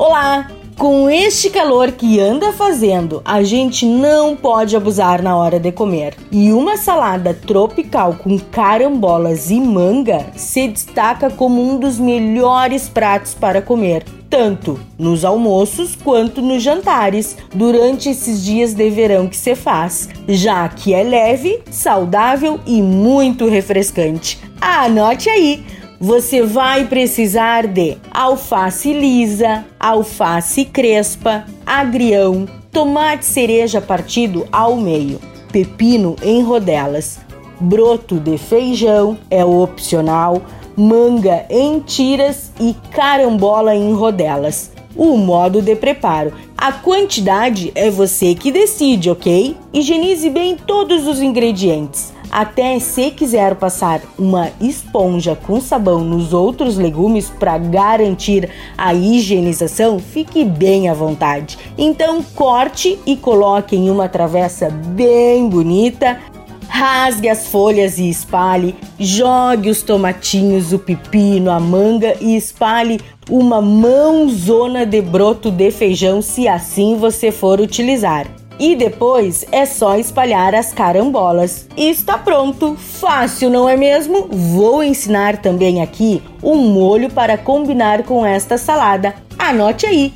Olá! Com este calor que anda fazendo, a gente não pode abusar na hora de comer. E uma salada tropical com carambolas e manga se destaca como um dos melhores pratos para comer, tanto nos almoços quanto nos jantares, durante esses dias de verão que se faz, já que é leve, saudável e muito refrescante. Anote aí! Você vai precisar de alface lisa, alface crespa, agrião, tomate cereja partido ao meio, pepino em rodelas, broto de feijão é opcional, manga em tiras e carambola em rodelas. O modo de preparo. A quantidade é você que decide, ok? Higienize bem todos os ingredientes. Até se quiser passar uma esponja com sabão nos outros legumes para garantir a higienização, fique bem à vontade. Então corte e coloque em uma travessa bem bonita. Rasgue as folhas e espalhe, jogue os tomatinhos, o pepino, a manga e espalhe uma mãozona de broto de feijão se assim você for utilizar. E depois é só espalhar as carambolas. Está pronto! Fácil, não é mesmo? Vou ensinar também aqui um molho para combinar com esta salada. Anote aí!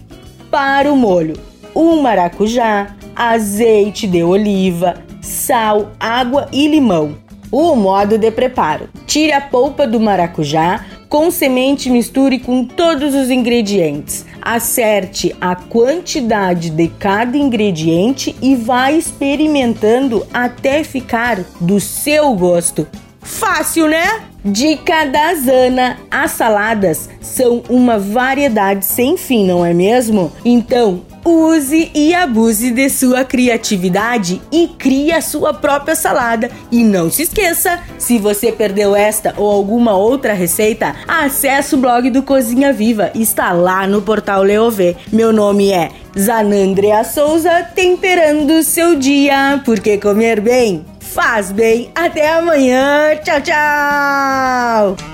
Para o molho: um maracujá, azeite de oliva, sal, água e limão. O modo de preparo: tire a polpa do maracujá, com semente misture com todos os ingredientes. Acerte a quantidade de cada ingrediente e vá experimentando até ficar do seu gosto. Fácil, né? Dica da Zana: as saladas são uma variedade sem fim, não é mesmo? Então, Use e abuse de sua criatividade e crie a sua própria salada. E não se esqueça, se você perdeu esta ou alguma outra receita, acesse o blog do Cozinha Viva, está lá no portal Leovê. Meu nome é Zanandrea Souza, temperando seu dia, porque comer bem faz bem. Até amanhã. Tchau, tchau.